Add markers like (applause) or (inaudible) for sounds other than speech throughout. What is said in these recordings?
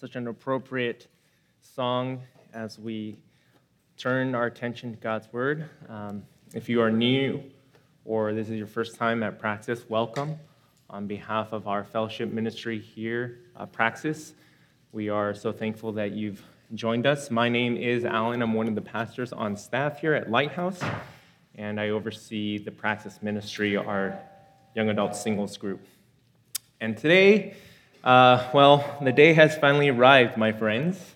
such an appropriate song as we turn our attention to God's Word. Um, if you are new or this is your first time at Praxis, welcome. On behalf of our fellowship ministry here at Praxis, we are so thankful that you've joined us. My name is Alan. I'm one of the pastors on staff here at Lighthouse, and I oversee the Praxis ministry, our young adult singles group. And today, uh, well, the day has finally arrived, my friends.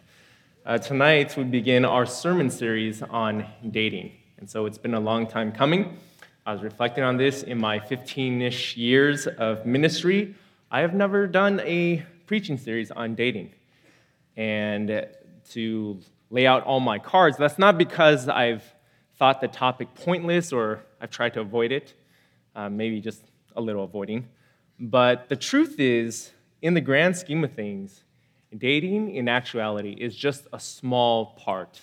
Uh, tonight, we begin our sermon series on dating. And so it's been a long time coming. I was reflecting on this in my 15 ish years of ministry. I have never done a preaching series on dating. And to lay out all my cards, that's not because I've thought the topic pointless or I've tried to avoid it, uh, maybe just a little avoiding. But the truth is, in the grand scheme of things, dating in actuality is just a small part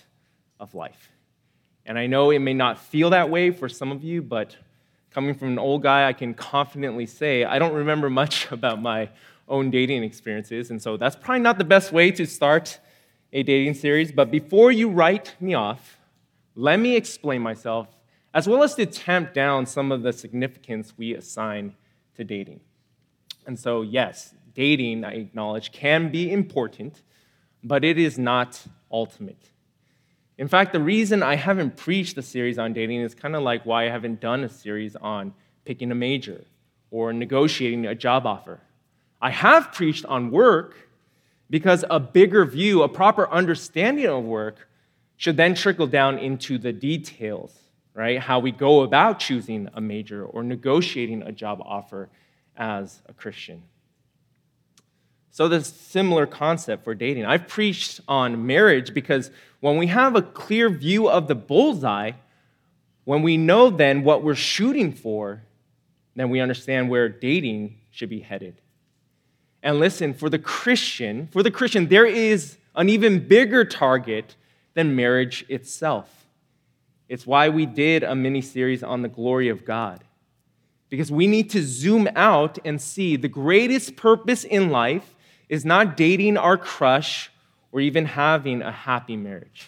of life. And I know it may not feel that way for some of you, but coming from an old guy, I can confidently say I don't remember much (laughs) about my own dating experiences. And so that's probably not the best way to start a dating series. But before you write me off, let me explain myself, as well as to tamp down some of the significance we assign to dating. And so, yes, dating, I acknowledge, can be important, but it is not ultimate. In fact, the reason I haven't preached a series on dating is kind of like why I haven't done a series on picking a major or negotiating a job offer. I have preached on work because a bigger view, a proper understanding of work, should then trickle down into the details, right? How we go about choosing a major or negotiating a job offer as a Christian. So, this similar concept for dating. I've preached on marriage because when we have a clear view of the bullseye, when we know then what we're shooting for, then we understand where dating should be headed. And listen, for the Christian, for the Christian, there is an even bigger target than marriage itself. It's why we did a mini series on the glory of God. Because we need to zoom out and see the greatest purpose in life is not dating our crush or even having a happy marriage.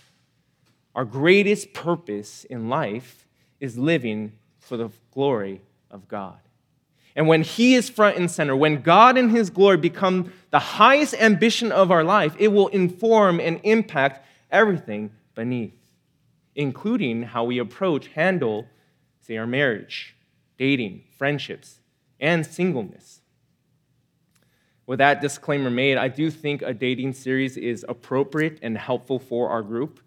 Our greatest purpose in life is living for the glory of God. And when He is front and center, when God and His glory become the highest ambition of our life, it will inform and impact everything beneath, including how we approach, handle, say, our marriage, dating, friendships, and singleness. With that disclaimer made, I do think a dating series is appropriate and helpful for our group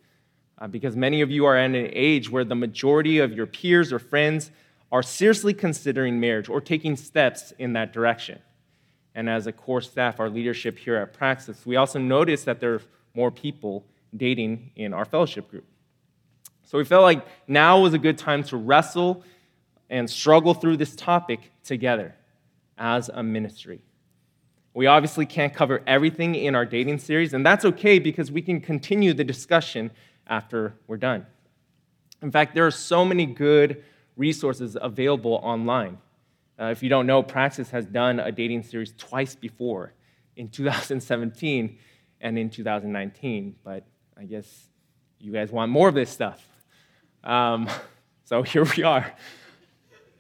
uh, because many of you are at an age where the majority of your peers or friends are seriously considering marriage or taking steps in that direction. And as a core staff, our leadership here at Praxis, we also notice that there are more people dating in our fellowship group. So we felt like now was a good time to wrestle and struggle through this topic together as a ministry. We obviously can't cover everything in our dating series, and that's okay because we can continue the discussion after we're done. In fact, there are so many good resources available online. Uh, if you don't know, Praxis has done a dating series twice before in (laughs) 2017 and in 2019, but I guess you guys want more of this stuff. Um, (laughs) so here we are.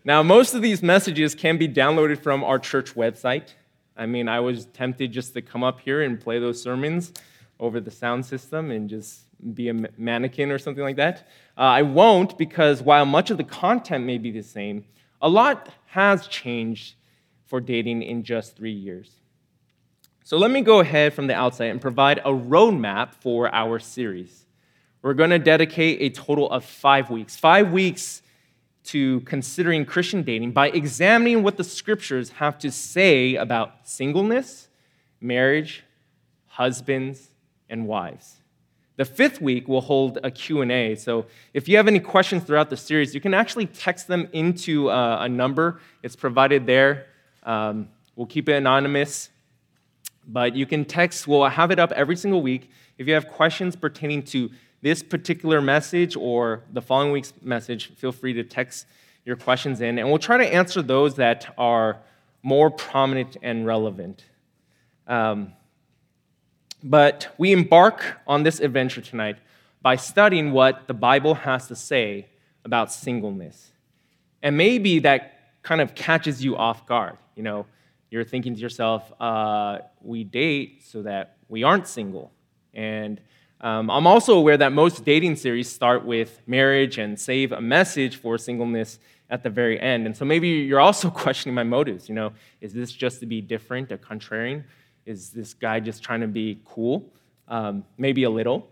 Now, most of these messages can be downloaded from our church website. I mean, I was tempted just to come up here and play those sermons over the sound system and just be a mannequin or something like that. Uh, I won't because while much of the content may be the same, a lot has changed for dating in just three years. So let me go ahead from the outset and provide a roadmap for our series. We're going to dedicate a total of five weeks. Five weeks to considering Christian dating by examining what the scriptures have to say about singleness, marriage, husbands, and wives. The fifth week will hold a Q&A. So if you have any questions throughout the series, you can actually text them into uh, a number. It's provided there. Um, we'll keep it anonymous, but you can text. We'll have it up every single week. If you have questions pertaining to this particular message or the following week's message, feel free to text your questions in, and we'll try to answer those that are more prominent and relevant. Um, But we embark on this adventure tonight by studying what the Bible has to say about singleness. And maybe that kind of catches you off guard. You know, you're thinking to yourself, uh, we date so that we aren't single. And um, I'm also aware that most dating series start with marriage and save a message for singleness at the very end. And so maybe you're also (laughs) questioning my motives. You know, is this just to be different, a contrarian? Is this guy just trying to be cool? Um, maybe a little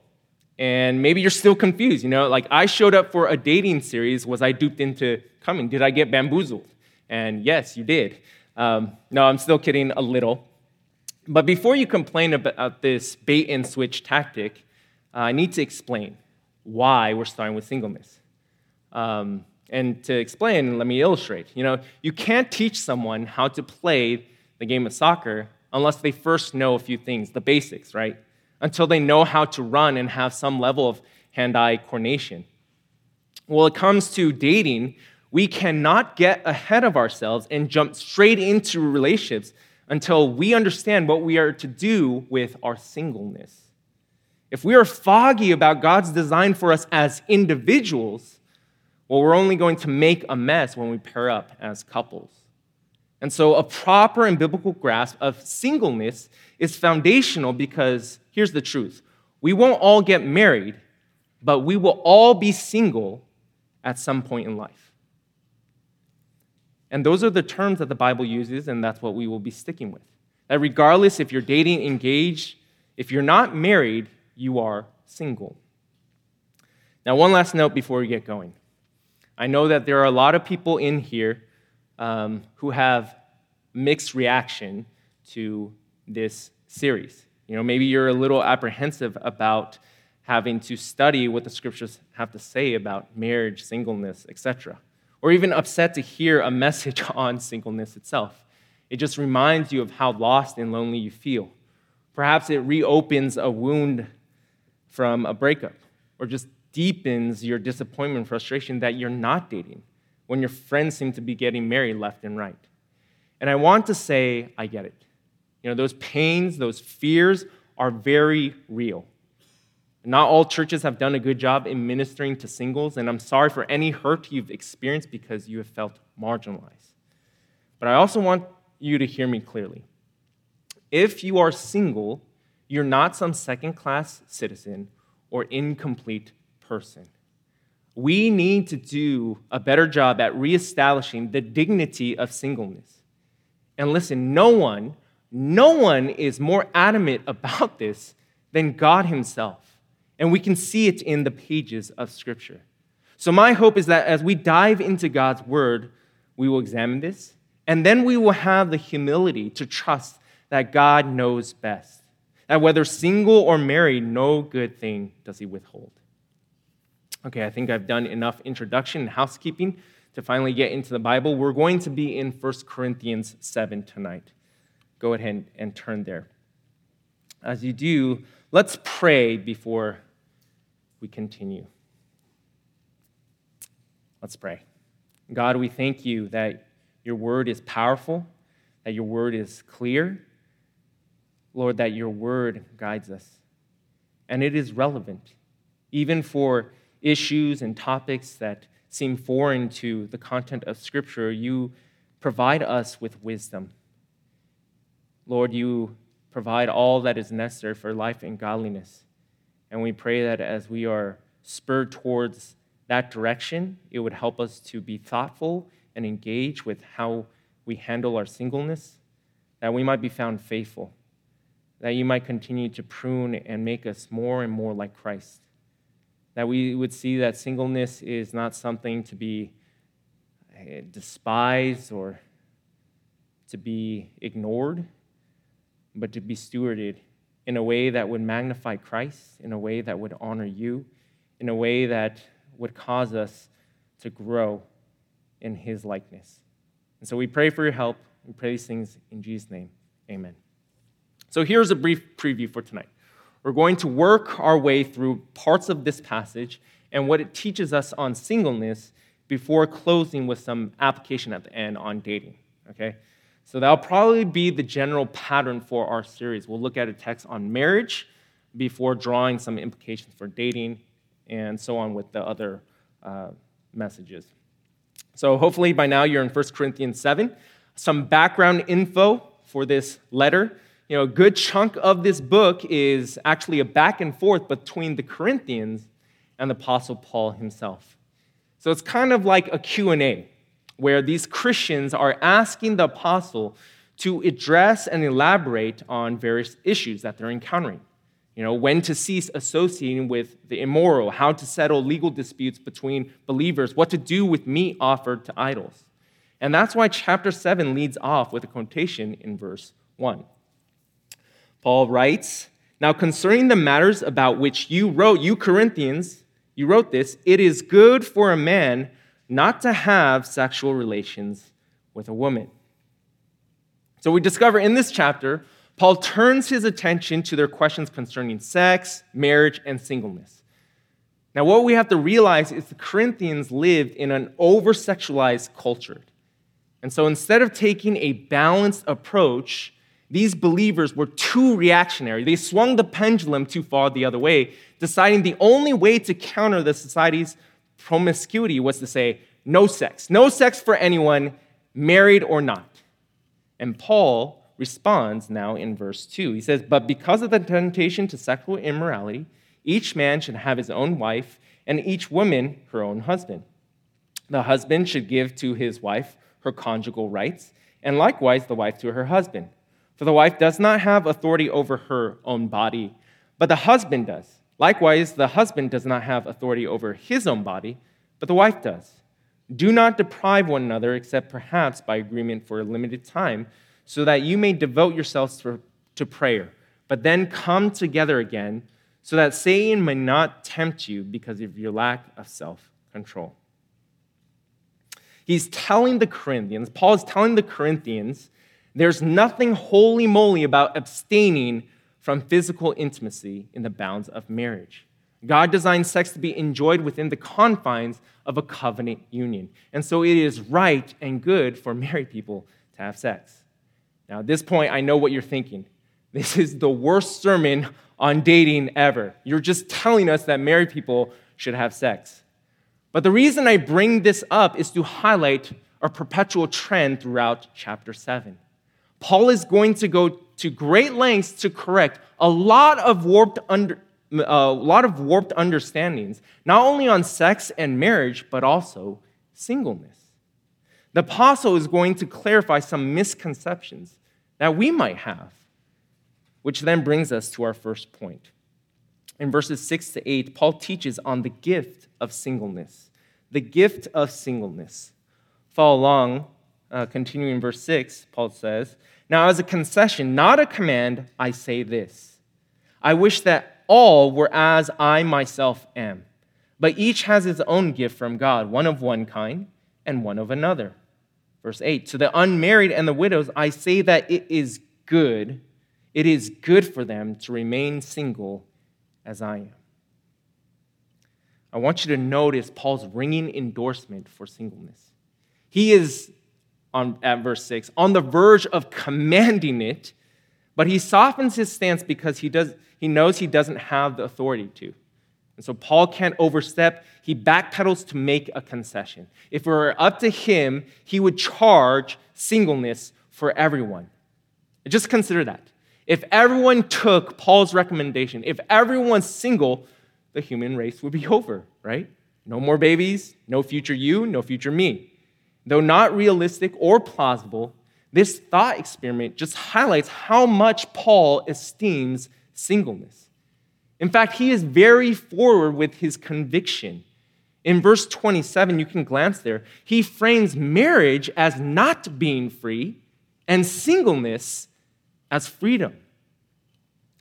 and maybe you're still confused. You know, like I showed up for a dating series. Was I duped into coming? Did I get bamboozled? And yes, you did. Um, no, I'm still kidding a little. But before you complain about this bait and switch tactic, I need to explain why we're starting with singleness. Um, and to explain, let me illustrate. You know, you can't teach someone how to play the game of soccer unless they first know a few things, the basics, right? until they know how to run and have some level of hand eye coordination. Well, it comes to dating, we cannot get ahead of ourselves and jump straight into relationships until we understand what we are to do with our singleness. If we are foggy about God's design for us as individuals, well, we're only going to make a mess when we pair up as couples. And so, a proper and biblical grasp of singleness is foundational because here's the truth we won't all get married, but we will all be single at some point in life. And those are the terms that the Bible uses, and that's what we will be sticking with. That regardless if you're dating, engaged, if you're not married, you are single. Now, one last note before we get going. I know that there are a lot of people in here um, who have mixed reaction to this series. You know, maybe you're a little apprehensive about having to study what the scriptures have to say about marriage, singleness, etc. Or even upset to hear a (laughs) message on singleness itself. It just reminds you of how lost and lonely you feel. Perhaps it reopens a wound from a breakup, or just deepens your disappointment frustration that you're not dating when your friends seem to be getting married left and right. And I want to say, I get it. You know, those pains, those fears are very real. Not all churches have done a good job in ministering to singles, and I'm sorry for any hurt you've experienced because you have felt marginalized. But I also want you to hear me clearly. If you are single, you're not some second class citizen or incomplete person. We need to do a better job at reestablishing the dignity of singleness. And listen, no one, no one is more adamant about this than God Himself. And we can see it in the pages of Scripture. So, my hope is that as we dive into God's Word, we will examine this, and then we will have the humility to trust that God knows best. That whether single or married, no good thing does He withhold. Okay, I think I've done enough introduction and housekeeping to finally get into the Bible. We're going to be in 1 Corinthians 7 tonight. Go ahead and turn there. As you do, let's pray before we continue. Let's pray. God, we thank you that your word is powerful, that your word is clear. Lord, that your word guides us. And it is relevant, even for issues and topics that seem foreign to the content of Scripture, you provide us with wisdom. Lord, you provide all that is necessary for life and godliness. And we pray that as we are spurred towards that direction, it would help us to be thoughtful and engage with how we handle our singleness, that we might be found faithful, that you might continue to prune and make us more and more like Christ that we would see that singleness is not something to be eh, despised or to be ignored, but to be stewarded in a way that would magnify Christ, in a way that would honor you, in a way that would cause us to grow in his likeness. And so we pray for your help. We pray these things in Jesus' name. Amen. So here's a brief preview for tonight. We're going to work our way through parts of this passage and what it teaches us on singleness before closing with some application at the end on dating. Okay? So that'll probably be the general pattern for our series. We'll look at a text on marriage before drawing some implications for dating and so on with the other uh, messages. So hopefully by now you're in 1 Corinthians 7. Some background info for this letter. You know, a good chunk of this book is actually a back and forth between the Corinthians and the Apostle Paul himself. So it's kind of like a Q&A where these Christians are asking the apostle to address and elaborate on various issues that they're encountering. You know, when to cease associating with the immoral, how to settle legal disputes between believers, what to do with meat offered to idols. And that's why chapter 7 leads off with a quotation in verse 1. Paul writes, Now concerning the matters about which you wrote, you Corinthians, you wrote this, it is good for a man not to have sexual relations with a woman. So we discover in this chapter Paul turns his attention to their questions concerning sex, marriage, and singleness. Now, what we have to realize is the Corinthians lived in an over sexualized culture. And so instead of taking a balanced approach, these believers were too reactionary. They swung the pendulum too far the other way, deciding the only way to counter the society's promiscuity was to say, no sex. No sex for anyone, married or not. And Paul responds now in verse 2. He says, But because of the temptation to sexual immorality, each man should have his own wife, and each woman her own husband. The husband should give to his wife her conjugal rights, and likewise the wife to her husband. For the wife does not have authority over her own body, but the husband does. Likewise, the husband does not have authority over his own body, but the wife does. Do not deprive one another, except perhaps by agreement for a limited time so that you may devote yourselves to, prayer, but then come together again, so that Satan may not tempt you because of your lack of self control. He's telling the Corinthians, Paul is telling the Corinthians, there's nothing holy moly about abstaining from physical intimacy in the bounds of marriage. God designed sex to be enjoyed within the confines of a covenant union. And so it is right and good for married people to have sex. Now, at this point, I know what you're thinking. This is the worst sermon on dating ever. You're just telling us that married people should have sex. But the reason I bring this up is to highlight a perpetual trend throughout chapter 7. Paul is going to go to great lengths to correct a lot of warped under, a lot of warped understandings, not only on sex and marriage, but also singleness. The apostle is going to clarify some misconceptions that we might have. Which then brings us to our first point. In verses 6 to 8, Paul teaches on the gift of singleness. The gift of singleness. Follow along, uh, continuing verse 6, Paul says, Now, as a concession, not a command, I say this I wish that all were as I myself am, but each has his own gift from God, one of one kind and one of another. Verse 8 To the unmarried and the widows, I say that it is good, it is good for them to remain single as I am. I want you to notice Paul's ringing endorsement for singleness. He is, on, at verse 6, on the verge of commanding it, but he softens his stance because he, does, he knows he doesn't have the authority to. And so Paul can't overstep. He backpedals to make a concession. If it were up to him, he would charge singleness for everyone. Just consider that. If everyone took Paul's recommendation, if everyone's single, the human race would be (laughs) over, right? No more babies, no future you, no future me. Though not realistic or plausible, this thought experiment just highlights how much Paul esteems singleness. In fact, he is very forward with his conviction. In verse 27, you can glance there, he frames marriage as not being free and singleness as freedom.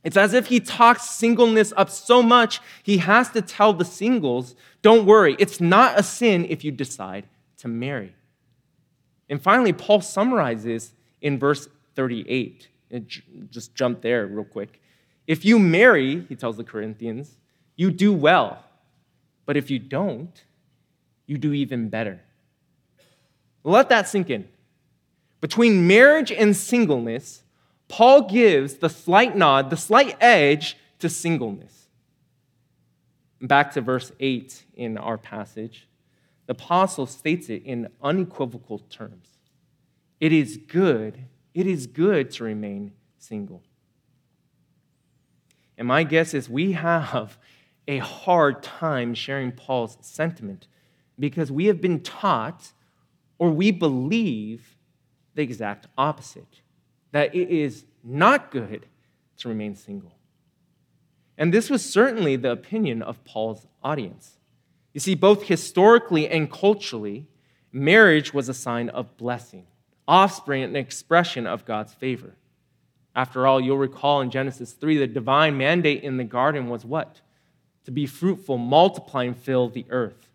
It's as if he talks singleness up so much, he has to tell the singles, don't worry, it's not a sin if you decide to marry. And finally, Paul summarizes in verse 38. Just jump there real quick. If you marry, he tells the Corinthians, you do well. But if you don't, you do even better. Let that sink in. Between marriage and singleness, Paul gives the slight nod, the slight edge to singleness. Back to verse 8 in our passage, the apostle states it in unequivocal terms. It is good, it is good to remain single. And my guess is we have a hard time sharing Paul's sentiment because we have been taught or we believe the exact opposite that it is not good to remain single. And this was certainly the opinion of Paul's audience. You see, both historically and culturally, marriage was a sign of blessing, offspring, an expression of God's favor. After all, you'll recall in Genesis 3, the divine mandate in the garden was what? To be fruitful, multiply, and fill the earth.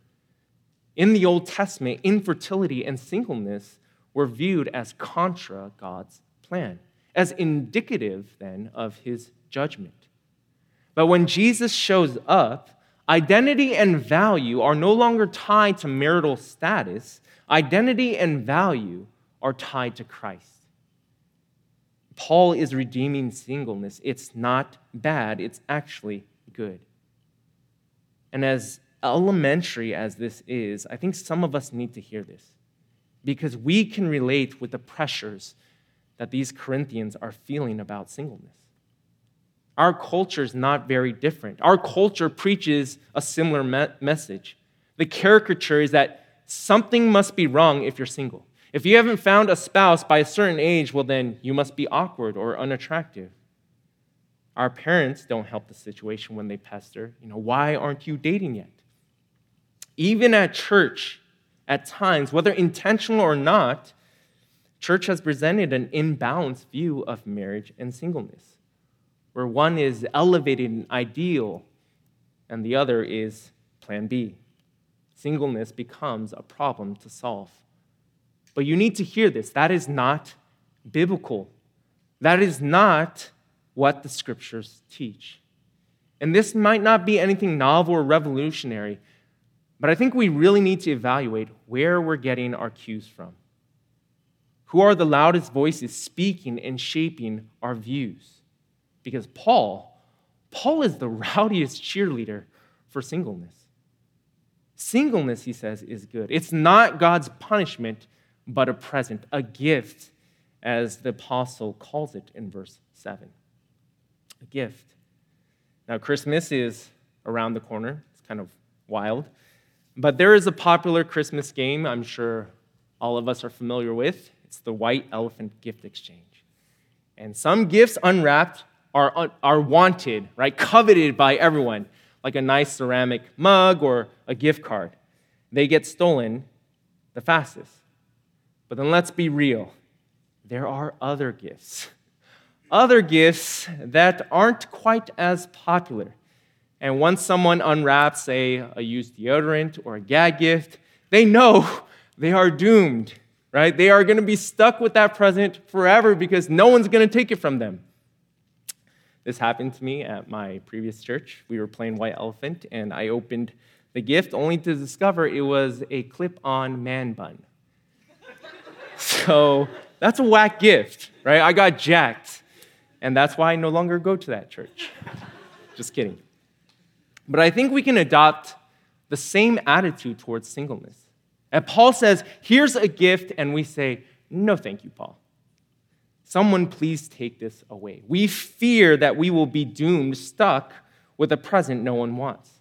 In the Old Testament, infertility and singleness were viewed as contra God's plan, as indicative then of his judgment. But when Jesus shows up, identity and value are no longer tied to marital status, identity and value are tied to Christ. Paul is redeeming singleness. It's not bad, it's actually good. And as elementary as this is, I think some of us need to hear this because we can relate with the pressures that these Corinthians are feeling about singleness. Our culture is not very different. Our culture preaches a similar me- message. The caricature is that something must be wrong if you're single. If you haven't found a spouse by a certain age, well, then you must be awkward or unattractive. Our parents don't help the situation when they pester. You know, why aren't you dating yet? Even at church, at times, whether intentional or not, church has presented an imbalanced view of marriage and singleness where one is elevated and ideal and the other is plan B. Singleness becomes a problem to solve. But you need to hear this. That is not biblical. That is not what the scriptures teach. And this might not be anything novel or revolutionary, but I think we really need to evaluate where we're getting our cues from. Who are the loudest voices speaking and shaping our views? Because Paul, Paul is the (laughs) rowdiest cheerleader for singleness. Singleness, he says, is good. It's not God's punishment, but a present, a gift, as the apostle calls it in verse 7. A gift. Now, Christmas is around the corner. It's kind of wild. But there is a popular Christmas game I'm sure all of us are familiar with. It's the White Elephant Gift Exchange. And some gifts unwrapped are, are wanted, right? Coveted by everyone, like a nice ceramic mug or a gift card. They get stolen the fastest. But then let's be real there are other gifts. Other gifts that aren't quite as popular. And once someone unwraps, say, a used deodorant or a gag gift, they know (laughs) they are doomed, right? They are going to be stuck with that present forever because no one's going to take it from them. This happened to me at my previous church. We were playing White Elephant, and I opened the gift only to discover it was a clip on man bun. (laughs) so that's a whack gift, right? I got jacked. And that's why I no longer go to that church. (laughs) Just kidding. But I think we can adopt the same attitude towards singleness. And Paul says, here's a gift, and we say, no, thank you, Paul. Someone please take this away. We fear that we will be doomed, stuck with a present no one wants.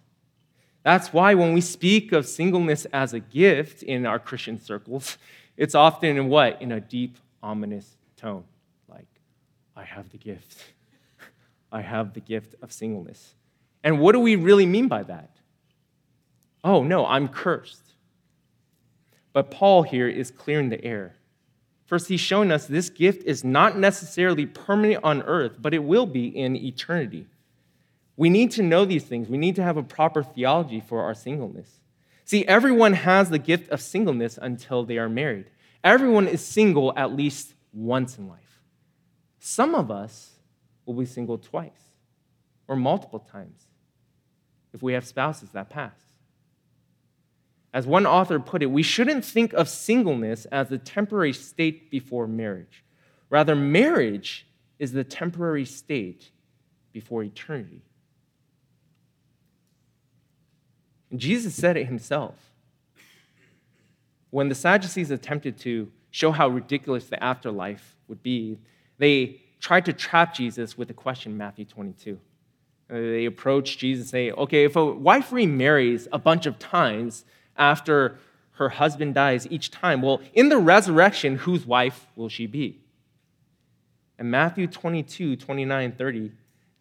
That's why when we speak of singleness as a gift in our Christian circles, it's often in what? In a deep, ominous tone. Like, I have the gift. I have the gift of singleness. And what do we really mean by that? Oh, no, I'm cursed. But Paul here is clearing the air. First, he's showing us this gift is not necessarily permanent on earth, but it will be in eternity. We need to know these things. We need to have a proper theology for our singleness. See, everyone has the gift of singleness until they are married. Everyone is single at least once in life. Some of us will be single twice or multiple times if we have spouses that pass. As one author put it, we shouldn't think of singleness as a temporary state before marriage. Rather, marriage is the temporary state before eternity. And Jesus said it himself. When the Sadducees attempted to show how ridiculous the afterlife would be, they tried to trap Jesus with a question, Matthew 22. Uh, they approached Jesus and say, okay, if a wife remarries a bunch of times after her husband dies each time, well, in the resurrection, whose wife will she be? And Matthew 22, 29, 30,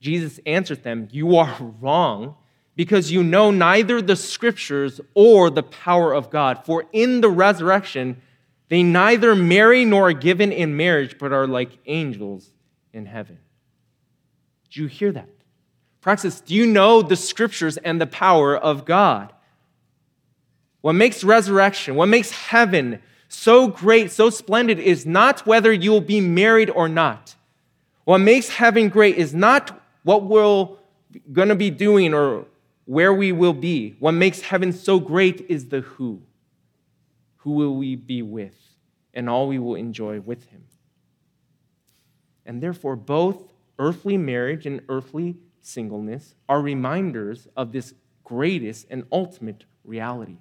Jesus answered them, You are wrong because you know neither the scriptures or the power of God. For in the resurrection, they neither marry nor are given in marriage, but are like angels in heaven. Do you hear that? Praxis, do you know the scriptures and the power of God? What makes resurrection, what makes heaven so great, so splendid, is not whether you'll be married or not. What makes heaven great is not what we're going to be doing or where we will be. What makes heaven so great is the who. Who will we be with? And all we will enjoy with him. And therefore, both earthly marriage and earthly singleness are reminders of this greatest and ultimate reality.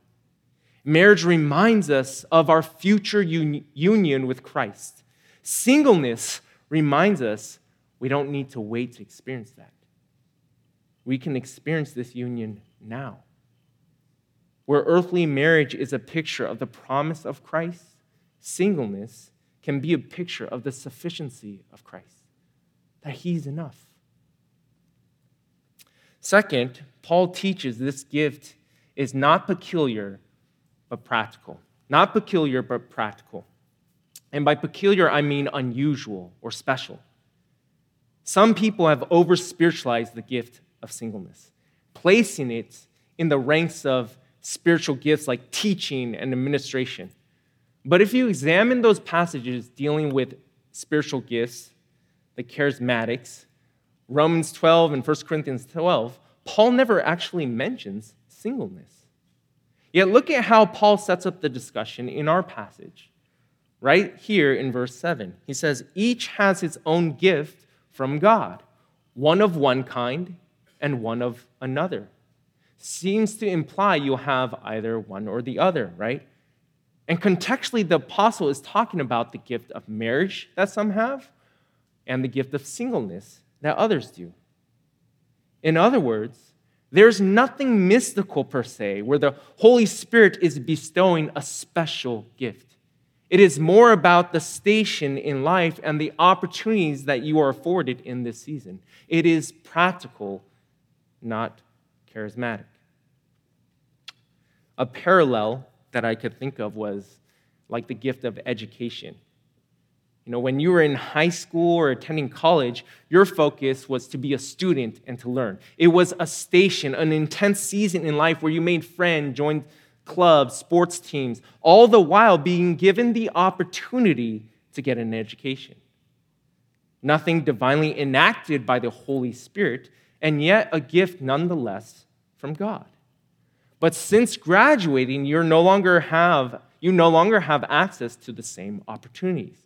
Marriage reminds us of our future un- union with Christ. Singleness reminds us we don't need to wait to experience that. We can experience this union now. Where earthly marriage is a picture of the promise of Christ, singleness can be a picture of the sufficiency of Christ, that He's enough. Second, Paul teaches this gift is not peculiar but practical. Not peculiar, but practical. And by peculiar, I mean unusual or special. Some people have over spiritualized the gift of singleness, placing it in the ranks of spiritual gifts like teaching and administration. But if you examine those passages dealing with spiritual gifts, the charismatics, Romans 12 and 1 Corinthians 12, Paul never actually mentions singleness. Yet look at how Paul sets up the discussion in our passage. Right here in verse 7, he says, Each has its own gift from God, one of one kind and one of another. Seems to imply you'll have either one or the other, right? And contextually, the apostle is talking about the gift of marriage that some have and the gift of singleness that others do. In other words, there's nothing mystical per se where the Holy Spirit is bestowing a special gift. It is more about the station in life and the opportunities that you are afforded in this season. It is practical, not charismatic. A parallel that I could think of was like the gift of education. You know, when you were in high school or attending college, your focus was to be a student and to learn. It was a station, an intense season in life where you made friends, joined clubs, sports teams, all the while being given the opportunity to get an education. Nothing divinely enacted by the Holy Spirit, and yet a gift nonetheless from God. But since graduating, you're no longer have you no longer have access to the same opportunities.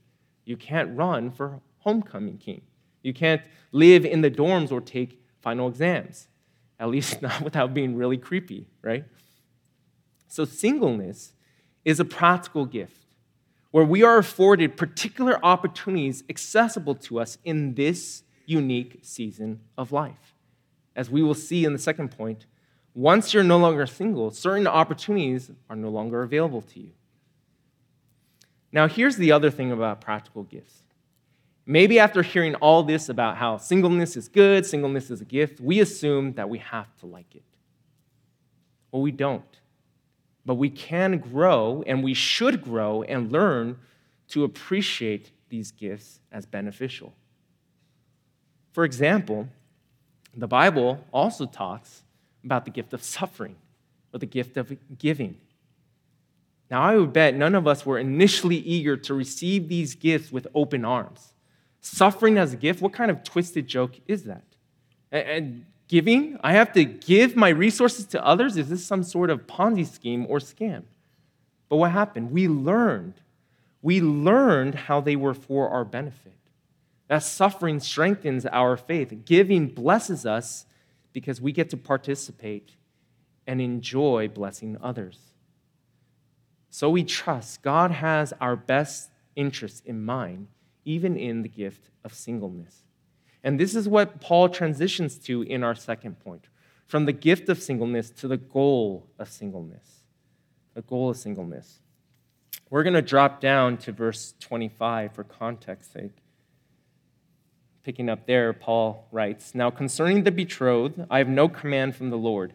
You can't run for homecoming king. You can't live in the dorms or take final exams, at least (laughs) not without being really creepy, right? So, singleness is a practical gift where we are afforded particular opportunities accessible to us in this unique season of life. As we will see in the second point, once you're no longer single, certain opportunities are no longer available to you. Now, here's the other thing about practical gifts. Maybe after hearing all this about how singleness is good, singleness is a gift, we assume that we have to like it. Well, we don't. But we can grow, and we should grow and learn to appreciate these gifts as beneficial. For example, the Bible also talks about the gift of suffering or the gift of giving. Now, I would bet none of us were initially eager to receive these gifts with open arms. Suffering as a gift, what kind of twisted joke is that? And Giving? I have to give my resources to others? Is this some sort of Ponzi scheme or scam? But what happened? We learned. We learned how they were for our benefit. That suffering strengthens our faith. Giving blesses us because we get to participate and enjoy blessing others. So we trust God has our best interests in mind, even in the gift of singleness. And this is what Paul transitions to in our second point from the gift of singleness to the goal of singleness. The goal of singleness. We're going to drop down to verse 25 for context sake. Picking up there, Paul writes Now concerning the betrothed, I have no command from the Lord,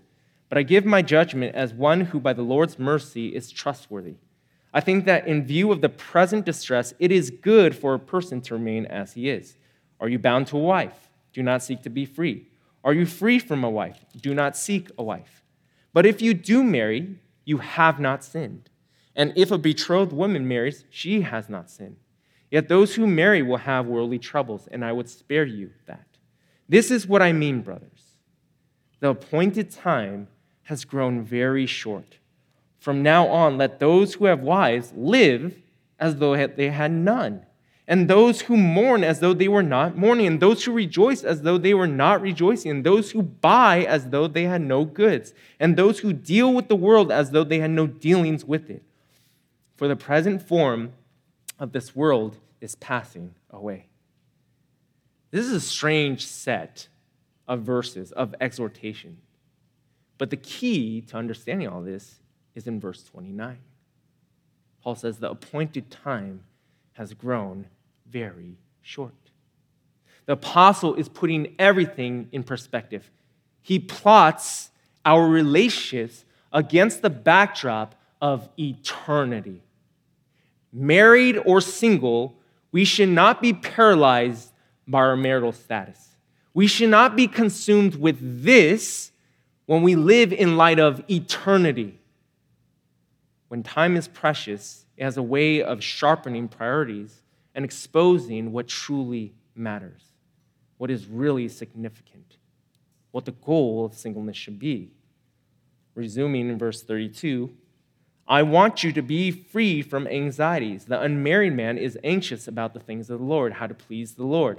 but I give my judgment as one who by the Lord's mercy is trustworthy. I think that in view of the present distress, it is good for a person to remain as he is. Are you bound to a wife? Do not seek to be free. Are you free from a wife? Do not seek a wife. But if you do marry, you have not sinned. And if a betrothed woman marries, she has not sinned. Yet those who marry will have worldly troubles, and I would spare you that. This is what I mean, brothers. The appointed time has grown very short. From now on, let those who have wives live as though they had none and those who mourn as though they were not mourning, and those who rejoice as though they were not rejoicing, and those who buy as though they had no goods, and those who deal with the world as though they had no dealings with it. For the present form of this world is passing away. This is a strange set of verses of exhortation. But the key to understanding all this is in verse 29. Paul says, The appointed time has grown very short. The apostle is putting everything in perspective. He plots our relationships against the backdrop of eternity. Married or single, we should not be paralyzed by our marital status. We should not be consumed with this when we live in light of eternity. When time is precious, it has a way of sharpening priorities and exposing what truly matters, what is really significant, what the goal of singleness should be. Resuming in verse 32, I want you to be free from anxieties. The unmarried man is anxious about the things of the Lord, how to please the Lord.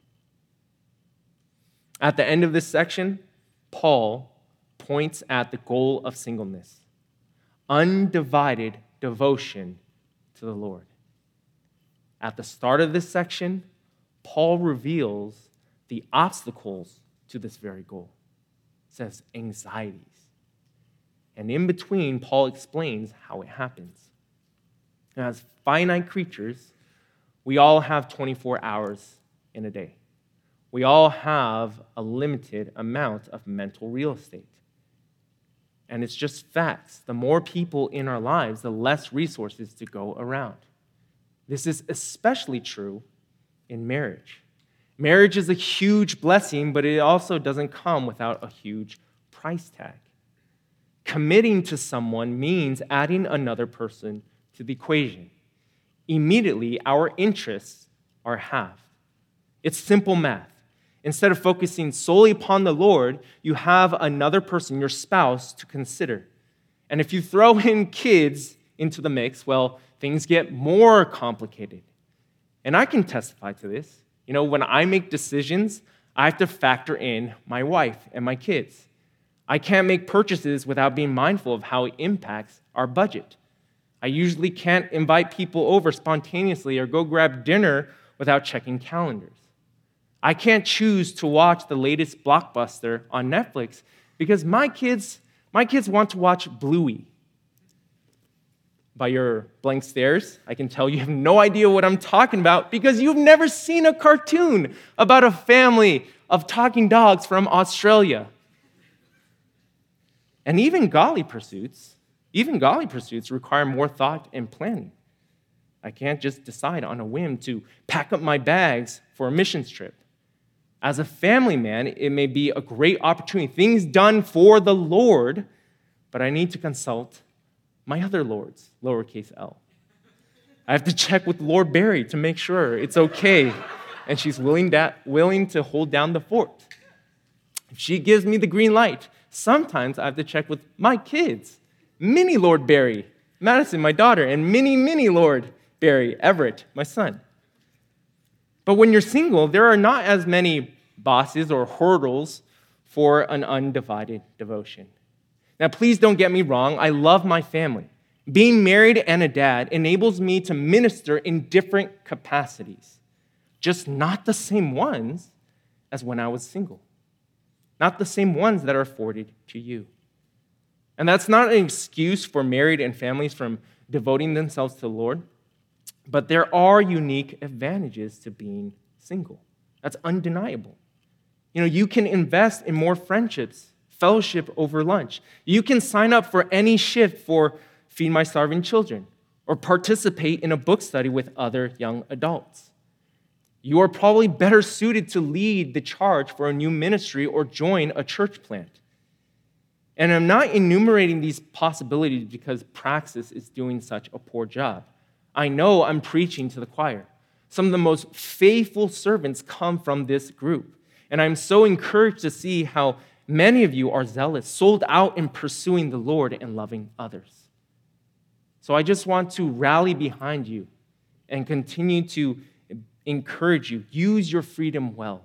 At the end of this section, Paul points at the goal of singleness undivided devotion to the Lord. At the start of this section, Paul reveals the obstacles to this very goal. It says anxieties. And in between, Paul explains how it happens. As finite creatures, we all have 24 hours in a day. We all have a limited amount of mental real estate. And it's just facts. The more people in our lives, the less resources to go around. This is especially true in marriage. Marriage is a huge blessing, but it also doesn't come without a huge price tag. Committing to someone means adding another person to the equation. Immediately, our interests are halved. It's simple math. Instead of focusing solely upon the Lord, you have another person, your spouse, to consider. And if you throw in kids into the mix, well, things get more complicated. And I can testify to this. You know, when I make decisions, I have to factor in my wife and my kids. I can't make purchases without being mindful of how it impacts our budget. I usually can't invite people over spontaneously or go grab dinner without checking calendars. I can't choose to watch the latest blockbuster on Netflix because my kids, my kids want to watch Bluey. By your blank stares, I can tell you have no idea what I'm talking about because you've never seen a cartoon about a family of talking dogs from Australia. And even golly pursuits, even golly pursuits require more thought and planning. I can't just decide on a whim to pack up my bags for a missions trip. As a family man, it may be a great opportunity, things done for the Lord, but I need to consult my other lords, lowercase l. I have to check with Lord Barry to make sure it's okay and she's willing, willing to hold down the fort. If she gives me the green light, sometimes I have to check with my kids, mini Lord Barry, Madison, my daughter, and mini, mini Lord Barry, Everett, my son. But when you're single, there are not as many bosses or hurdles for an undivided devotion. Now, please don't get me wrong, I love my family. Being married and a dad enables me to minister in different capacities, just not the same ones as when I was single, not the same ones that are afforded to you. And that's not an excuse for married and families from devoting themselves to the Lord. But there are unique advantages to being single. That's undeniable. You know, you can invest in more friendships, fellowship over lunch. You can sign up for any shift for Feed My Starving Children or participate in a book study with other young adults. You are probably better suited to lead the charge for a new ministry or join a church plant. And I'm not enumerating these possibilities because Praxis is doing such a poor job. I know I'm preaching to the choir. Some of the most faithful servants come from this group. And I'm so encouraged to see how many of you are zealous, sold out in pursuing the Lord and loving others. So I just want to rally behind you and continue to encourage you. Use your freedom well.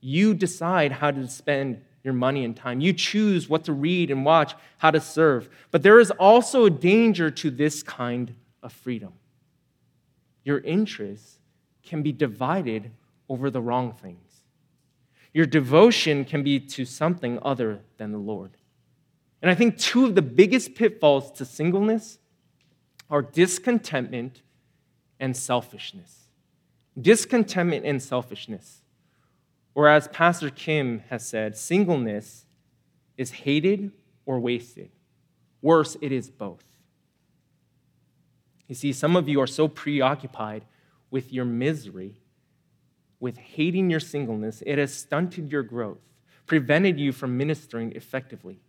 You decide how to spend your money and time. You choose what to read and watch, how to serve. But there is also a danger to this kind of freedom your interests can be divided over the wrong things. Your devotion can be to something other than the Lord. And I think two of the biggest pitfalls to singleness are discontentment and selfishness. Discontentment and selfishness. Or as Pastor Kim has said, singleness is hated or wasted. Worse, it is both. You see, some of you are so preoccupied with your misery, with hating your singleness, it has stunted your growth, prevented you from ministering effectively.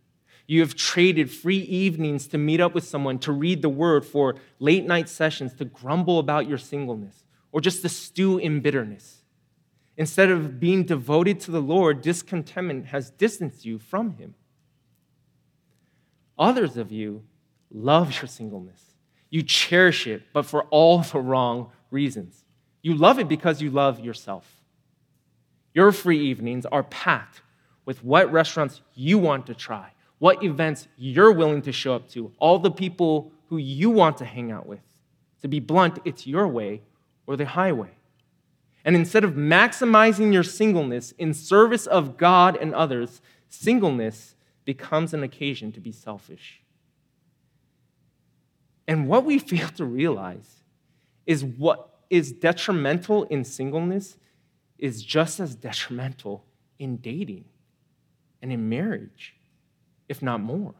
You have traded free evenings to meet up with someone, to read the word, for late night sessions to grumble about your singleness, or just to stew in bitterness. Instead of being devoted to the Lord, discontentment has distanced you from Him. Others of you love your singleness. You cherish it, but for all the wrong reasons. You love it because you love yourself. Your free evenings are packed with what restaurants you want to try, what events you're willing to show up to, all the people who you want to hang out with. To be blunt, it's your way or the highway. And instead of maximizing your singleness in service of God and others, singleness becomes an occasion to be selfish. And what we (laughs) fail to realize is what is detrimental in singleness is just as detrimental in dating and in marriage, if not more.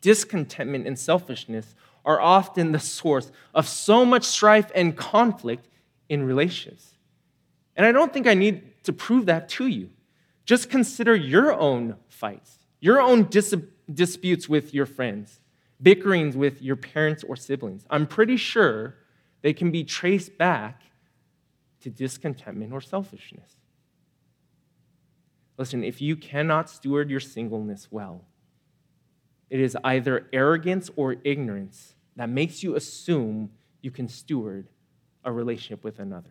Discontentment and selfishness are often the source of so much strife and conflict in relations. And I don't think I need to prove that to you. Just consider your own fights, your own dis- disputes with your friends, bickerings with your parents or siblings. I'm pretty sure they can be traced back to discontentment or selfishness. Listen, if you cannot steward your singleness well, it is either arrogance or ignorance that makes you assume you can steward a relationship with another.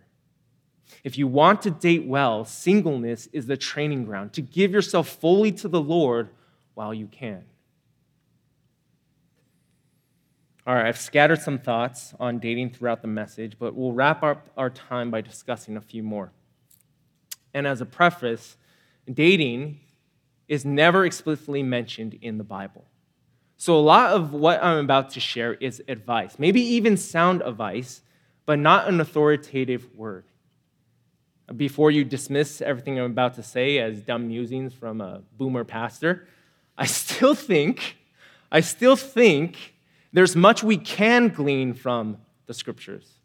If you want to date well, singleness is the training ground to give yourself fully to the Lord while you can. All right, I've scattered some thoughts on dating throughout the message, but we'll wrap up our time by discussing a few more. And as a preface, dating is never explicitly mentioned in the Bible. So a lot of what I'm about to share is advice, maybe even sound advice, but not an authoritative word. Before you dismiss everything I'm about to say as dumb musings from a boomer pastor, I still think, I still think there's much we can glean from the scriptures.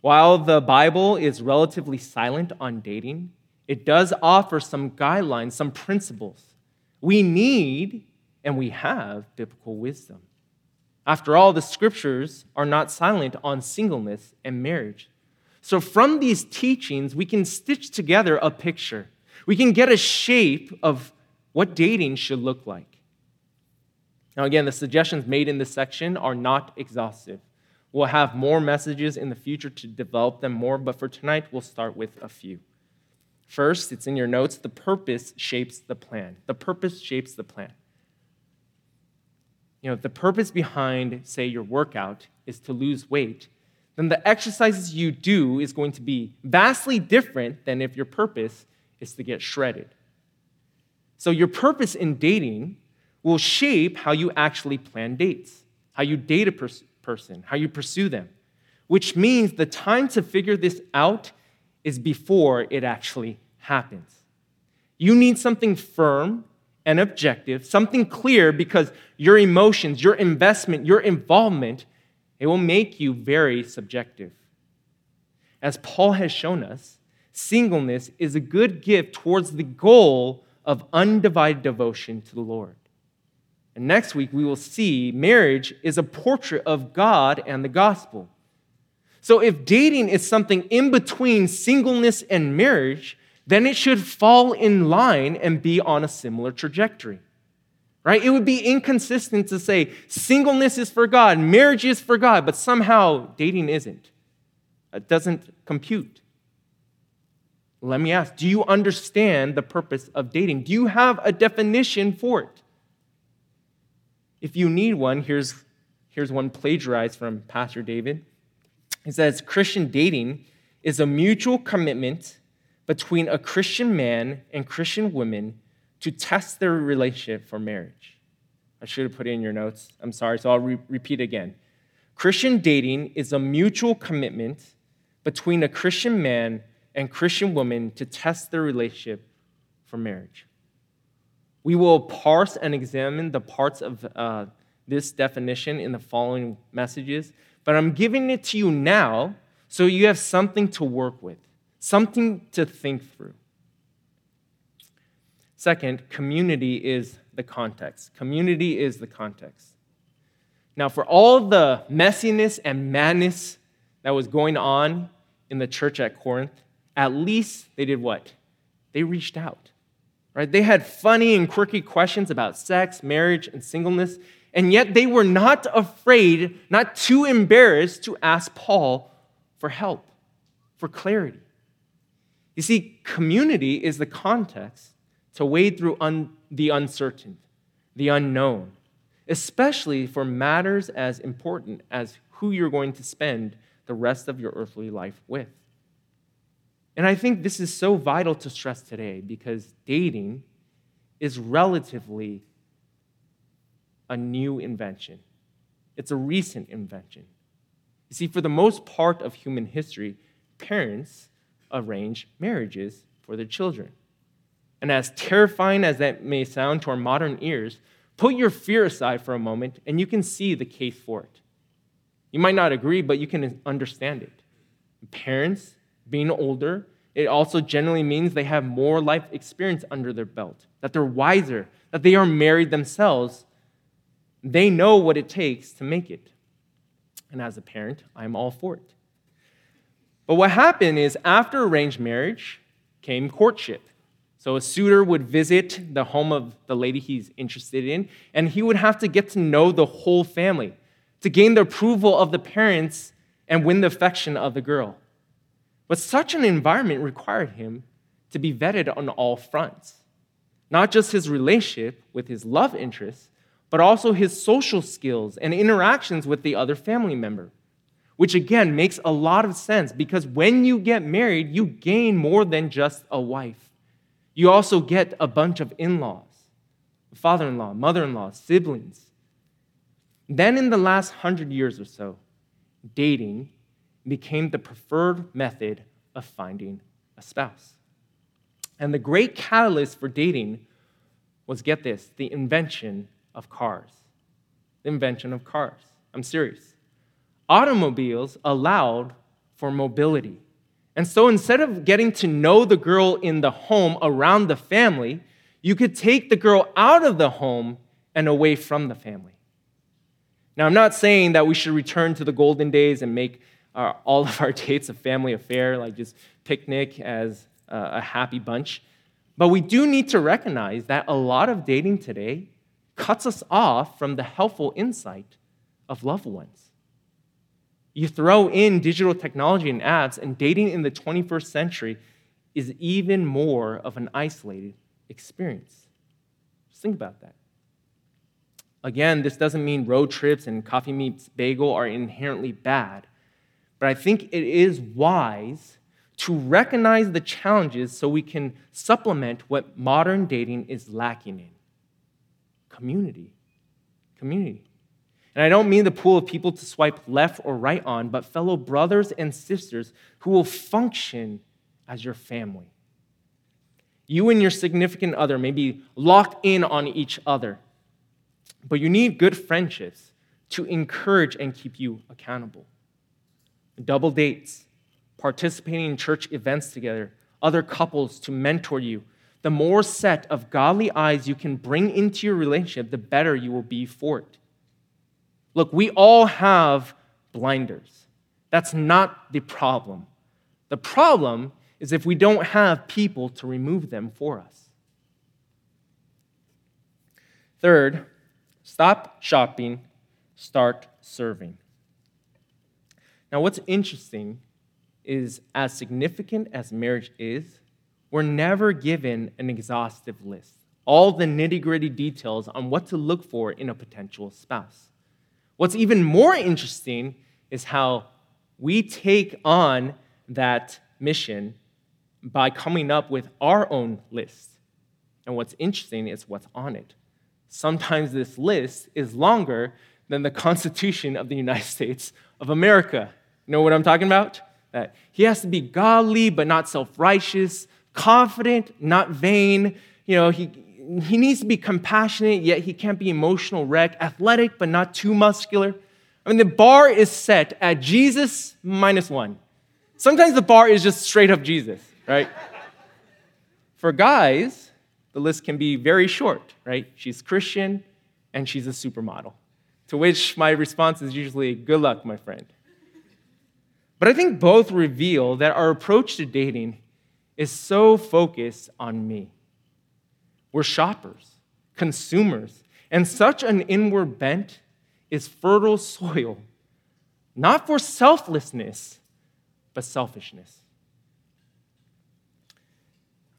While the Bible is relatively silent on dating, it does offer some guidelines, some principles. We need and we have biblical wisdom. After all, the scriptures are not silent on singleness and marriage. So, from these teachings, we can stitch together a picture. We can get a shape of what dating should look like. Now, again, the suggestions made in this section are not exhaustive. We'll have more messages in the future to develop them more, but for tonight, we'll start with a few. First, it's in your notes the purpose shapes the plan. The purpose shapes the plan. You know, the purpose behind, say, your workout is to lose weight, then the exercises you do is going to be vastly different than if your purpose is to get shredded. So, your purpose in dating will shape how you actually plan dates, how you date a pers- person, how you pursue them, which means the time to figure this out is before it actually happens. You need something firm and objective, something clear because your emotions, your investment, your involvement, it will make you very subjective. As Paul has shown us, singleness is a good gift towards the goal of undivided devotion to the Lord. And next week, we will see marriage is a portrait of God and the gospel. So, if dating is something in between singleness and marriage, then it should fall in line and be on a similar trajectory. Right? It would be inconsistent to say singleness is for God, marriage is for God, but somehow dating isn't. It doesn't compute. Let me ask do you understand the purpose of dating? Do you have a definition for it? If you need one, here's, here's one plagiarized from Pastor David. He says Christian dating is a mutual commitment between a Christian man and Christian woman to test their relationship for marriage. I should have put it in your notes. I'm sorry, so I'll re- repeat again. Christian dating is a mutual commitment between a Christian man and Christian woman to test their relationship for marriage. We will parse and examine the parts of uh, this definition in the following messages, but I'm giving it to you now so you have something to work with, something to think through. Second, community is the context. Community is the context. Now, for all the messiness and madness that was going on in the church at Corinth, at least they did what? They reached out. Right? They had funny and quirky questions about sex, marriage, and singleness, and yet they were not afraid, not too embarrassed to ask Paul for help, for clarity. You see, community is the context to wade through un- the uncertain, the unknown, especially for matters as important as who you're going to spend the rest of your earthly life with. And I think this is so vital to stress today because dating is relatively a new invention. It's a recent invention. You see, for the most part of human history, parents arrange marriages for their children. And as terrifying as that may sound to our modern ears, put your fear aside for a moment and you can see the case for it. You might not agree, but you can understand it. Parents being older, it also generally means they have more life experience under their belt, that they're wiser, that they are married themselves. They know what it takes to make it. And as a parent, I'm all for it. But what happened is after arranged marriage came courtship. So a suitor would visit the home of the lady he's interested in, and he would have to get to know the whole family to gain the approval of the parents and win the affection of the girl. But such an environment required him to be vetted on all fronts. Not just his relationship with his love interest, but also his social skills and interactions with the other family member. Which again makes a lot of sense because when you get married, you gain more than just a wife. You also get a bunch of in laws father in law, mother in law, siblings. Then, in the last hundred years or so, dating became the preferred method of finding a spouse. And the great catalyst for dating was get this the invention of cars. The invention of cars. I'm serious. Automobiles allowed for mobility. And so instead of getting to know the girl in the home around the family, you could take the girl out of the home and away from the family. Now, I'm not saying that we should return to the golden days and make our, all of our (laughs) dates a family affair, like just picnic as a, a happy bunch. But we do need to recognize that a lot of dating today cuts us off from the helpful insight of loved ones. You throw in digital technology and apps, and dating in the 21st century is even more of an isolated experience. Just think about that. Again, this doesn't mean road trips and coffee meets bagel are inherently bad, but I think it is wise to recognize the challenges so we can supplement what modern dating is lacking in community. Community. And I don't mean the pool of people to swipe left or right on, but fellow brothers and sisters who will function as your family. You and your significant other may be locked in on each other, but you need good friendships to encourage and keep you accountable. Double dates, participating in church events together, other couples to mentor you. The more set of godly eyes you can bring into your relationship, the better you will be for it. Look, we all have blinders. That's not the problem. The problem is if we don't have people to remove them for us. Third, stop shopping, start serving. Now, what's interesting is as significant as marriage is, we're never given an exhaustive list, all the nitty gritty details on what to look for in a potential spouse. What's even more interesting is how we take on that mission by coming up with our own list. And what's interesting is what's on it. Sometimes this list is longer than the Constitution of the United States of America. Know what I'm talking about? That he has to be godly but not self-righteous, confident, not vain. You know, he he needs to be compassionate, yet he can't be emotional wreck, athletic but not too muscular. I mean, the bar is set at Jesus minus one. Sometimes the bar is just straight up Jesus, right? For guys, the list can be very short, right? She's Christian and she's a supermodel. To which my response is usually, good luck, my friend. But I think both reveal that our approach to dating is so focused on me. We're shoppers, consumers, and such an inward bent is fertile soil, not for selflessness, but selfishness.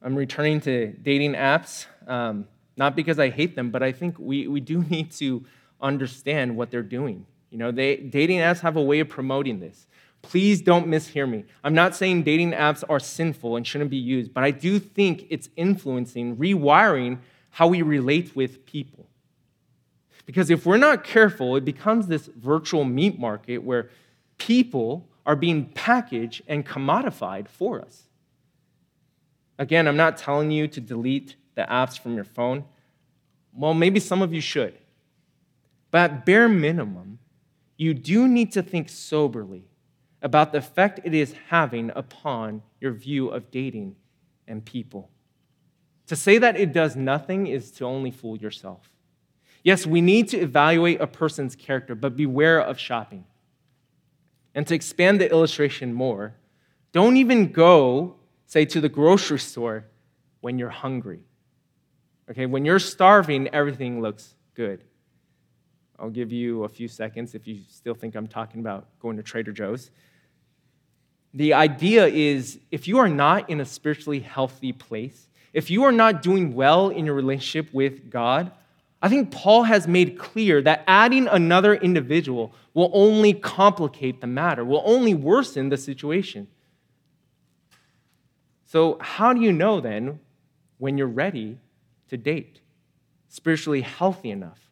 I'm returning to dating apps, um, not because I hate them, but I think we, we do (laughs) need to understand what they're doing. You know, they, dating apps have a way of promoting this. Please don't mishear me. I'm not saying dating apps are sinful and shouldn't be used, but I do think it's influencing, rewiring how we relate with people. Because if we're not careful, it becomes this virtual meat market where people are being packaged and commodified for us. Again, I'm not telling you to delete the apps from your phone. Well, maybe some of you should. But at bare minimum, you do need to think soberly about the effect it is having upon your view of dating and people. To say that it does nothing is to only fool yourself. Yes, we need to evaluate a person's character, but beware of shopping. And to expand the illustration more, don't even go, say, to the grocery store when you're hungry. Okay, when you're starving, everything looks good. I'll give you a few seconds if you still think I'm talking about going to Trader Joe's. The idea is if you are not in a spiritually healthy place, if you are not doing well in your relationship with God, I think Paul has made clear that adding another individual will only complicate the matter, will only worsen the situation. So, how do you know then when you're ready to date? Spiritually healthy enough?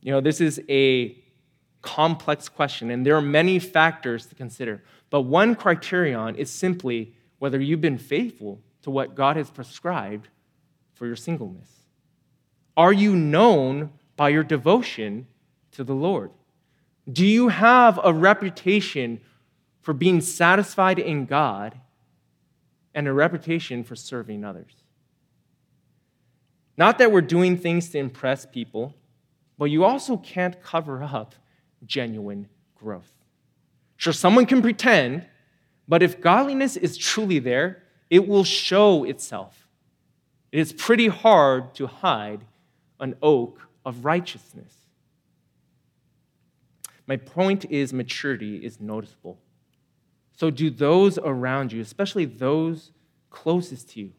You know, this is a complex question, and there are many factors to consider. But one criterion is simply whether you've been faithful to what God has prescribed for your singleness? Are you known by your devotion to the Lord? Do you have a reputation for being satisfied in God and a reputation for serving others? Not that we're doing things to impress people, but you also can't cover up genuine growth. Sure, someone can pretend, but if godliness is truly there, it will show itself. It is pretty hard to hide an oak of righteousness. My point is, maturity is noticeable. So, do those around you, especially those closest to you,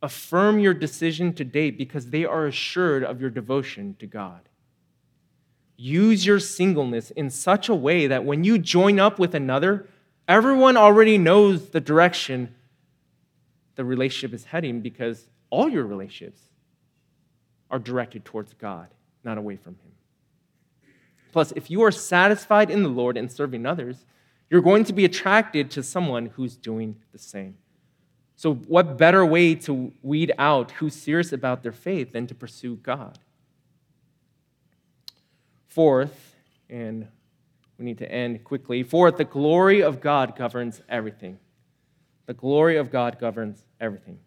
affirm your decision to date because they are assured of your devotion to God? Use your singleness in such a way that when you join up with another, everyone already knows the direction the relationship is heading because all your relationships are directed towards God, not away from Him. Plus, if you are satisfied in the Lord and serving others, you're going to be attracted to someone who's doing the same. So, what better way to weed out who's serious about their faith than to pursue God? Fourth, and we need to end quickly. Fourth, the glory of God governs everything. The glory of God governs everything.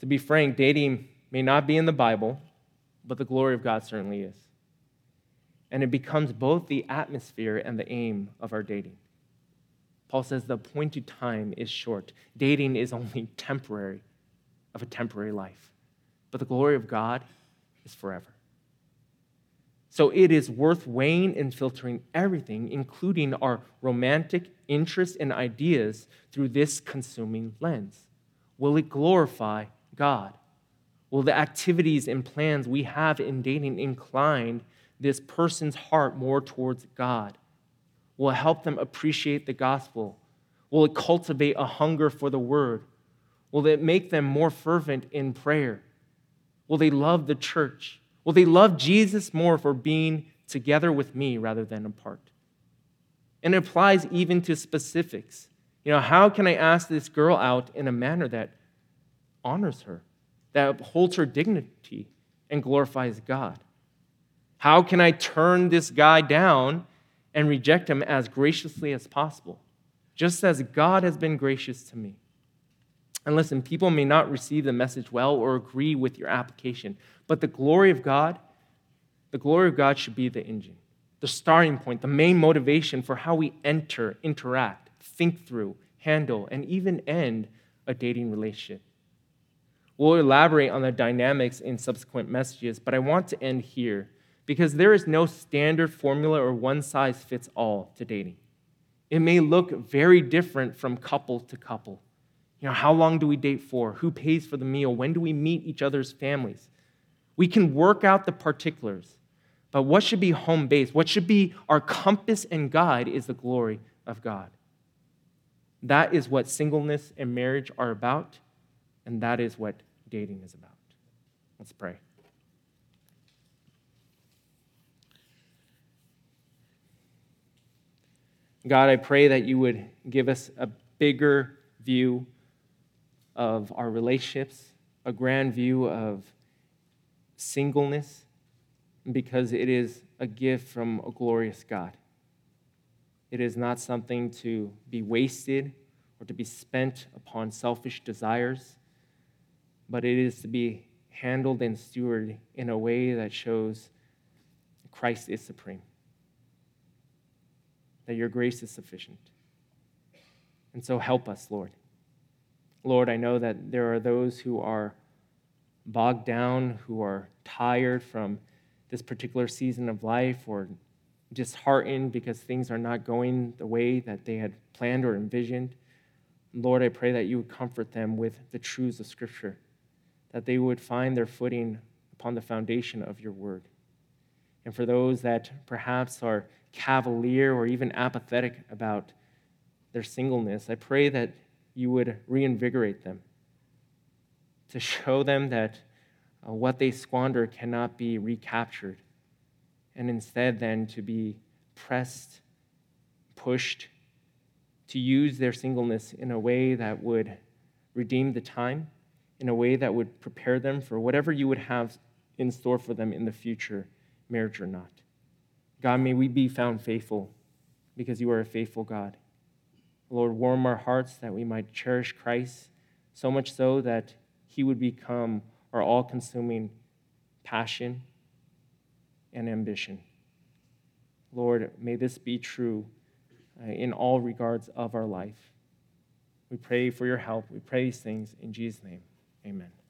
To be frank, dating may not be in the Bible, but the glory of God certainly is. And it becomes both the atmosphere and the aim of our dating. Paul says the appointed time is short. Dating is only (laughs) temporary, of a temporary life. But the glory of God is forever. So it is worth weighing and filtering everything, including our romantic interests and ideas, through this consuming lens. Will it glorify God? Will the activities and plans we have in dating incline this person's heart more towards God? Will it help them appreciate the gospel? Will it cultivate a hunger for the word? Will it make them more fervent in prayer? Will they love the church? Will they love Jesus more for being together with me rather than apart? And it applies even to specifics. You know, how can I ask this girl out in a manner that honors her, that upholds her dignity and glorifies God? How can I turn this guy down and reject him as graciously as possible, just as God has been gracious to me? And listen, people may not receive the message well or agree with your application, but the glory of God, the glory of God should be the engine, the starting point, the main motivation for how we enter, interact, think through, handle, and even end a dating relationship. We'll elaborate on the dynamics in subsequent messages, but I want to end here because there is no standard formula or one size fits all to dating. It may look very different from couple to couple. You know, how long do we date for? Who pays for the meal? When do we meet each other's families? We can work out the particulars, but what should be home base? What should be our compass and guide is the glory of God. That is what singleness and marriage are about, and that is what dating is about. Let's pray. God, I pray that you would give us a bigger view of our relationships, a grand view of singleness, because it is a gift from a glorious God. It is not something to be wasted or to be spent upon selfish desires but it is to be handled and stewarded in a way that shows Christ is supreme, that your grace is sufficient. And so help us, Lord. Lord, I know that there are those who are bogged down, who are tired from this particular season of life, or disheartened because things are not going the way that they had planned or envisioned. Lord, I pray that you would comfort them with the truths of Scripture that they would find their footing upon the foundation of your word. And for those that perhaps are cavalier or even apathetic about their singleness, I pray that you would reinvigorate them to show them that uh, what they squander cannot be recaptured, and instead, then, to be pressed, pushed, to use their singleness in a way that would redeem the time in a way that would prepare them for whatever you would have in store for them in the future, marriage or not. God, may we be found faithful because you are a faithful God. Lord, warm our hearts that we might cherish Christ so much so that he would become our all consuming passion and ambition. Lord, may this be true uh, in all regards of our life. We pray for your help. We pray these things in Jesus' name. Amen.